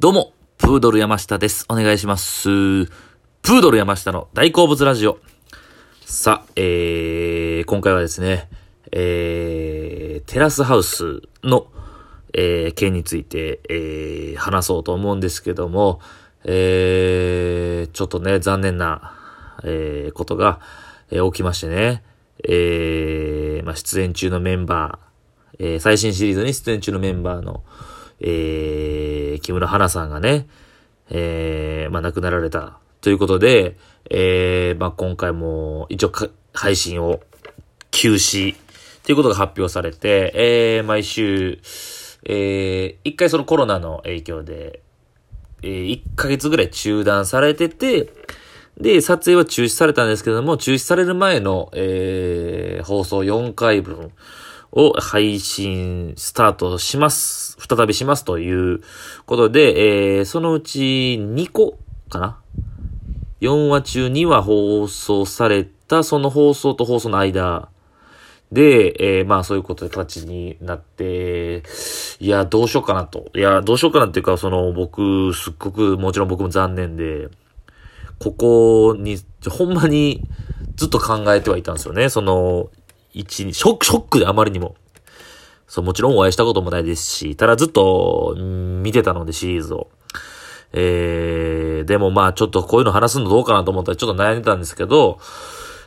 どうも、プードル山下です。お願いします。プードル山下の大好物ラジオ。さあ、えー、今回はですね、えー、テラスハウスの、えー、件について、えー、話そうと思うんですけども、えー、ちょっとね、残念な、えー、ことが、えー起きましてね、えー、まあ、出演中のメンバー、えー、最新シリーズに出演中のメンバーの、えー、木村花さんがね、えー、まあ、亡くなられた。ということで、えー、まあ、今回も一応配信を休止。ということが発表されて、えー、毎週、えー、一回そのコロナの影響で、えー、1ヶ月ぐらい中断されてて、で、撮影は中止されたんですけども、中止される前の、えー、放送4回分を配信スタートします。再びしますということで、えー、そのうち2個かな ?4 話中2話放送された、その放送と放送の間で、えー、まあそういうことで形になって、いや、どうしようかなと。いや、どうしようかなっていうか、その僕、すっごく、もちろん僕も残念で、ここに、ほんまにずっと考えてはいたんですよね。その、一に、ショック、ショックであまりにも。そう、もちろんお会いしたこともないですし、ただずっと、見てたのでシリーズを。えー、でもまあちょっとこういうの話すのどうかなと思ったらちょっと悩んでたんですけど、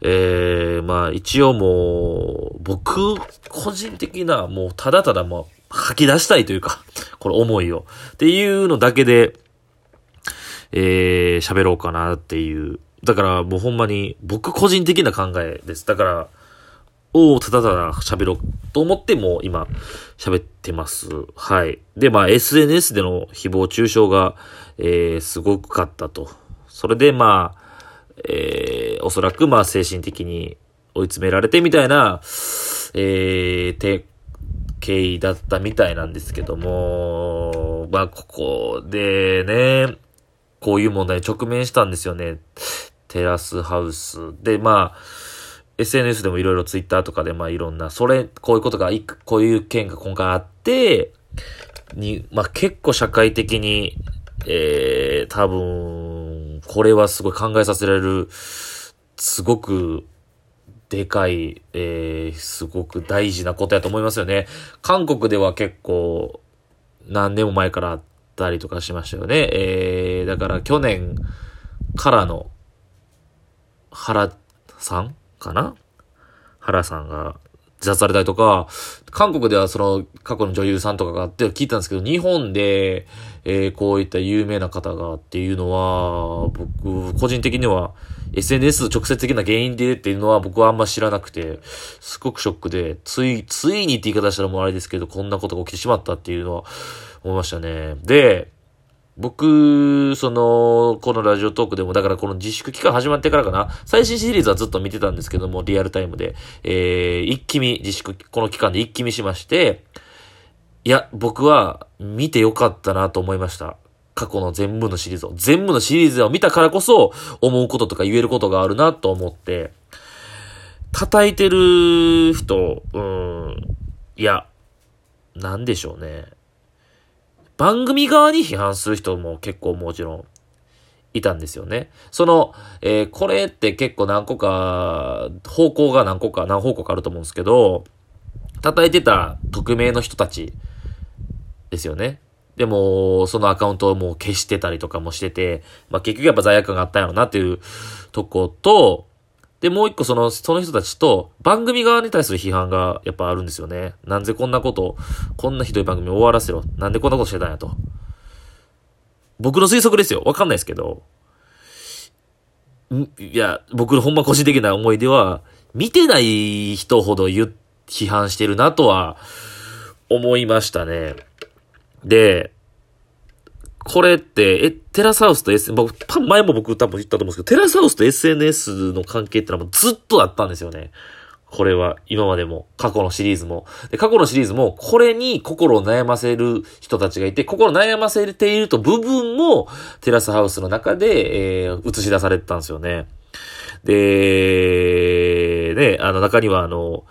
えー、まあ一応もう、僕、個人的な、もうただただもう吐き出したいというか、この思いを。っていうのだけで、えー、喋ろうかなっていう。だからもうほんまに僕個人的な考えです。だから、をただただ喋ろうと思ってもう今喋ってます。はい。で、まあ SNS での誹謗中傷が、えー、すごくかったと。それでまあ、えー、おそらくまあ精神的に追い詰められてみたいな、えー、て、経緯だったみたいなんですけども、まあここでね、こういう問題直面したんですよね。テラスハウス。で、まあ、SNS でもいろいろツイッターとかでまあいろんな、それ、こういうことが、こういう件が今回あって、に、まあ結構社会的に、えー、多分、これはすごい考えさせられる、すごく、でかい、えー、すごく大事なことやと思いますよね。韓国では結構、何年も前からあったりとかしましたよね。えー、だから去年からの、原さんかな？原さんが自殺されたりとか、韓国ではその過去の女優さんとかがあって聞いたんですけど、日本で、えーこういった有名な方がっていうのは、僕、個人的には SNS 直接的な原因でっていうのは僕はあんま知らなくて、すごくショックで、つい、ついにって言い方したらもうあれですけど、こんなことが起きてしまったっていうのは思いましたね。で、僕、その、このラジオトークでも、だからこの自粛期間始まってからかな、最新シリーズはずっと見てたんですけども、リアルタイムで、えー、一気見、自粛、この期間で一気見しまして、いや、僕は見てよかったなと思いました。過去の全部のシリーズを。全部のシリーズを見たからこそ、思うこととか言えることがあるなと思って、叩いてる人、うん、いや、なんでしょうね。番組側に批判する人も結構もちろんいたんですよね。その、えーこれって結構何個か、方向が何個か、何方向かあると思うんですけど、叩いてた匿名の人たちですよね。でも、そのアカウントをもう消してたりとかもしてて、まあ結局やっぱ罪悪感があったんやろなっていうとこと、で、もう一個その、その人たちと番組側に対する批判がやっぱあるんですよね。なんでこんなこと、こんなひどい番組終わらせろ。なんでこんなことしてたんやと。僕の推測ですよ。わかんないですけど。いや、僕のほんま個人的な思いでは、見てない人ほど言、批判してるなとは思いましたね。で、これって、え、テラサウスと S、僕、前も僕多分言ったと思うんですけど、テラサウスと SNS の関係ってのはもうずっとあったんですよね。これは、今までも、過去のシリーズも。で、過去のシリーズも、これに心を悩ませる人たちがいて、心を悩ませていると部分も、テラスハウスの中で、えー映し出されてたんですよね。で、ね、あの中にはあの、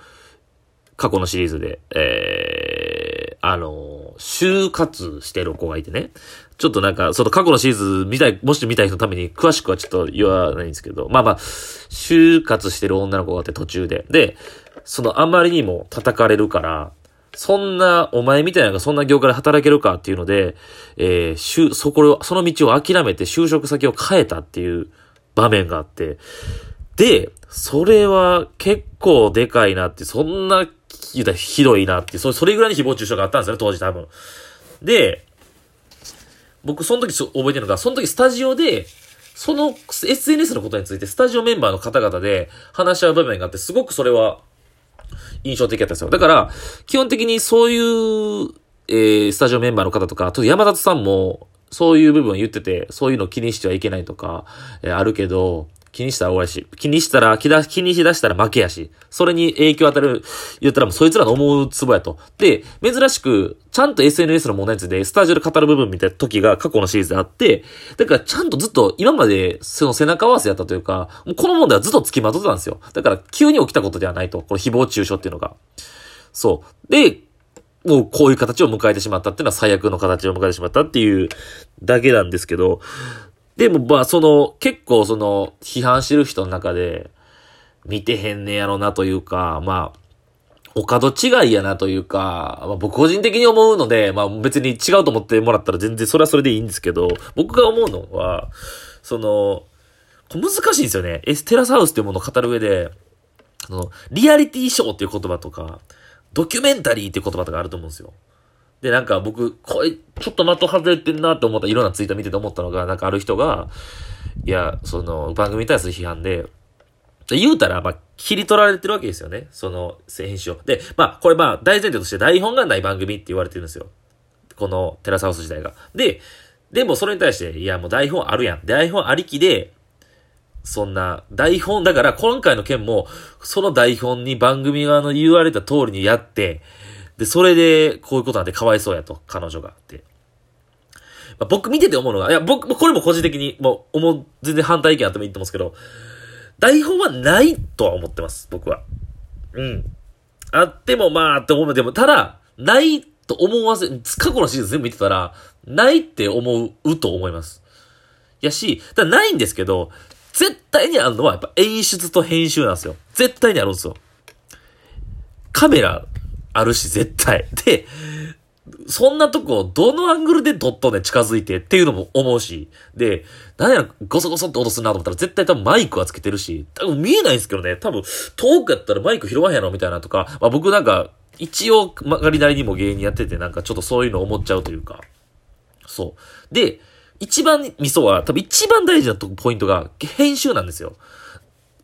過去のシリーズで、えーあの、就活してる子がいてね。ちょっとなんか、その過去のシーズン見たい、もし見たい人のために詳しくはちょっと言わないんですけど、まあまあ、就活してる女の子があって途中で。で、そのあまりにも叩かれるから、そんな、お前みたいなのがそんな業界で働けるかっていうので、えー、しゅ、そこを、その道を諦めて就職先を変えたっていう場面があって、で、それは結構でかいなって、そんな、ひどいなって、それ、ぐらいの誹謗中傷があったんですよね、当時多分。で、僕その時覚えてるのが、その時スタジオで、その SNS のことについてスタジオメンバーの方々で話し合う場面があって、すごくそれは印象的だったんですよ。だから、基本的にそういう、えー、スタジオメンバーの方とか、と山里さんも、そういう部分言ってて、そういうの気にしてはいけないとか、えー、あるけど、気にしたら終わりし、気にしたら、気だ、気にしだしたら負けやし、それに影響与える、言ったらもうそいつらの思うツボやと。で、珍しく、ちゃんと SNS の問題について、スタジオで語る部分みたいな時が過去のシリーズであって、だからちゃんとずっと今までその背中合わせやったというか、もうこの問題はずっと付きまとってたんですよ。だから急に起きたことではないと。この誹謗中傷っていうのが。そう。で、もうこういう形を迎えてしまったっていうのは最悪の形を迎えてしまったっていうだけなんですけど、でも、まあ、その、結構その、批判してる人の中で、見てへんねやろなというか、まあ、お門違いやなというか、まあ、僕個人的に思うので、まあ別に違うと思ってもらったら全然それはそれでいいんですけど、僕が思うのは、その、難しいんですよね。エステラスハウスっていうものを語る上で、その、リアリティショーっていう言葉とか、ドキュメンタリーっていう言葉とかあると思うんですよ。で、なんか僕、これ、ちょっと的外れてんなって思った、いろんなツイート見てて思ったのが、なんかある人が、いや、その、番組に対する批判で、言うたら、まあ、切り取られてるわけですよね。その、編集を。で、まあ、これまあ、大前提として台本がない番組って言われてるんですよ。このテラサウス時代が。で、でもそれに対して、いや、もう台本あるやん。台本ありきで、そんな、台本、だから今回の件も、その台本に番組側の言われた通りにやって、で、それで、こういうことなんてかわいそうやと、彼女がって。まあ、僕見てて思うのが、いや、僕、これも個人的に、もう、思う、全然反対意見あってもいいと思うんですけど、台本はないとは思ってます、僕は。うん。あってもまあって思う。でも、ただ、ないと思わせ、過去のシーズン全部見てたら、ないって思うと思います。やし、だないんですけど、絶対にあるのはやっぱ演出と編集なんですよ。絶対にあるんですよ。カメラあるし、絶対。で、そんなとこ、どのアングルでドットね、近づいてっていうのも思うし。で、なんや、ゴソゴソって音するなと思ったら絶対多分マイクはつけてるし、多分見えないんですけどね、多分遠くやったらマイク拾わへんやろみたいなとか、まあ僕なんか、一応曲がりなりにも芸人やっててなんかちょっとそういうの思っちゃうというか。そう。で、一番味噌は、多分一番大事なポイントが、編集なんですよ。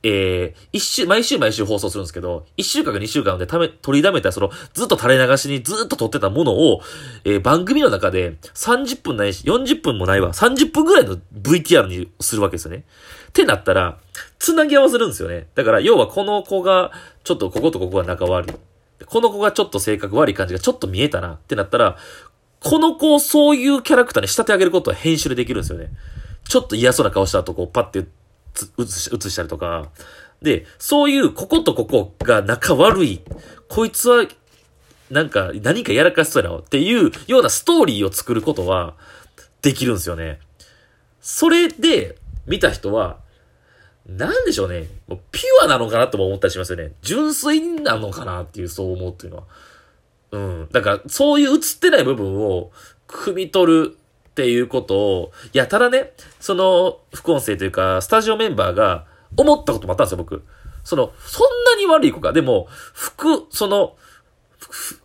えー、一週、毎週毎週放送するんですけど、一週間か二週間でため、取りだめた、その、ずっと垂れ流しにずっと撮ってたものを、えー、番組の中で30分ないし、40分もないわ、30分ぐらいの VTR にするわけですよね。ってなったら、つなぎ合わせるんですよね。だから、要はこの子が、ちょっとこことここが仲悪い。この子がちょっと性格悪い感じがちょっと見えたなってなったら、この子をそういうキャラクターに仕立て上げることは編集でできるんですよね。ちょっと嫌そうな顔した後、こ、パッて映したりとか。で、そういう、こことここが仲悪い。こいつは、なんか、何かやらかしそうやなっていうようなストーリーを作ることは、できるんですよね。それで、見た人は、なんでしょうね。もうピュアなのかなとも思ったりしますよね。純粋なのかなっていう、そう思うっていうのは。うん。だから、そういう映ってない部分を、汲み取るっていうことを、いや、ただね、その、副音声というか、スタジオメンバーが思ったこともあったんですよ、僕。その、そんなに悪い子か。でも、服、その、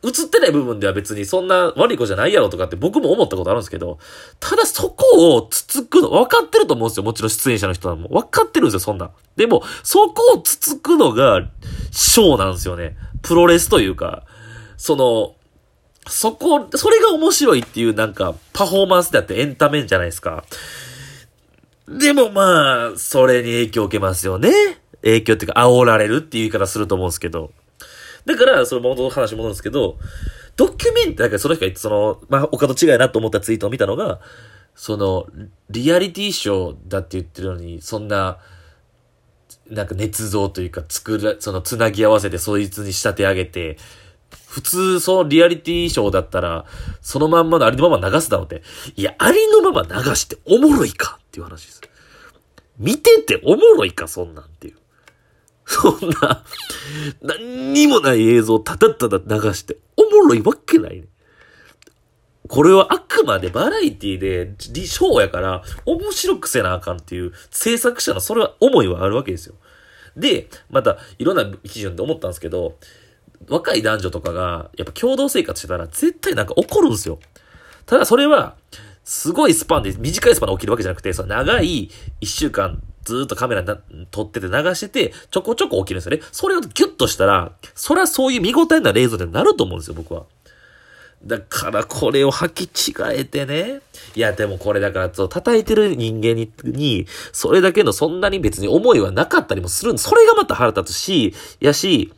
映ってない部分では別にそんな悪い子じゃないやろとかって僕も思ったことあるんですけど、ただそこをつつくの、分かってると思うんですよ。もちろん出演者の人はもう分かってるんですよ、そんな。でも、そこをつつくのが、ショーなんですよね。プロレスというか、その、そこ、それが面白いっていうなんか、パフォーマンスであってエンタメじゃないですか。でもまあ、それに影響を受けますよね。影響っていうか、煽られるっていう言い方すると思うんですけど。だから、その元の話戻るんですけど、ドキュメンタ、だからその人が言って、その、まあ、他と違いなと思ったツイートを見たのが、その、リアリティショーだって言ってるのに、そんな、なんか捏造というか、作る、その、つなぎ合わせてそいつに仕立て上げて、普通、そのリアリティショーだったら、そのまんまのありのまま流すだろうって。いや、ありのまま流しておもろいかっていう話です。見てておもろいか、そんなんっていう。そんな、何にもない映像をただただ流しておもろいわけないね。これはあくまでバラエティで、ショーやから、面白くせなあかんっていう制作者のそれは思いはあるわけですよ。で、また、いろんな基準で思ったんですけど、若い男女とかが、やっぱ共同生活してたら絶対なんか怒るんですよ。ただそれは、すごいスパンで、短いスパンで起きるわけじゃなくて、その長い一週間ずっとカメラ撮ってて流してて、ちょこちょこ起きるんですよね。それをギュッとしたら、それはそういう見応えな映像になると思うんですよ、僕は。だからこれを履き違えてね。いや、でもこれだから、そう、叩いてる人間に、に、それだけのそんなに別に思いはなかったりもするんそれがまた腹立つし、やし、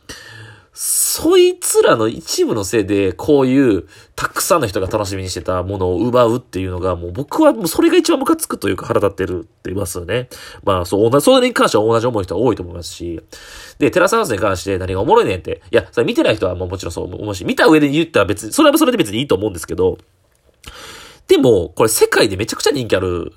そいつらの一部のせいで、こういう、たくさんの人が楽しみにしてたものを奪うっていうのが、もう僕はもうそれが一番ムカつくというか腹立ってるって言いますよね。まあ、そう、同じそれに関しては同じ思う人は多いと思いますし。で、テラスハウスに関して何がおもろいねんって。いや、それ見てない人はもうもちろんそう思うし、見た上で言ったら別に、それはそれで別にいいと思うんですけど、でも、これ世界でめちゃくちゃ人気ある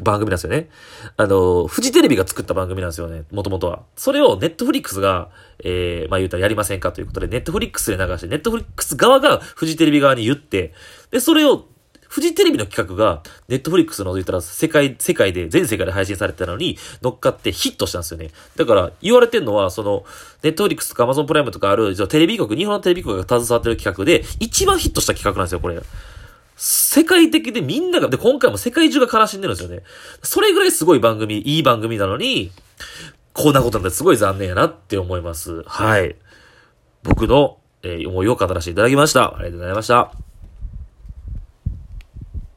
番組なんですよね。あの、フジテレビが作った番組なんですよね、もともとは。それをネットフリックスが、えー、まあ言うたらやりませんかということで、ネットフリックスで流して、ネットフリックス側がフジテレビ側に言って、で、それを、フジテレビの企画が、ネットフリックスの言ったら世界、世界で、全世界で配信されてたのに乗っかってヒットしたんですよね。だから言われてるのは、その、ネットフリックスとかアマゾンプライムとかある、テレビ局、日本のテレビ局が携わってる企画で、一番ヒットした企画なんですよ、これ。世界的でみんなが、で、今回も世界中が悲しんでるんですよね。それぐらいすごい番組、いい番組なのに、こんなことなんてすごい残念やなって思います。はい。僕の、えー、思いを語らせていただきました。ありがとうございました。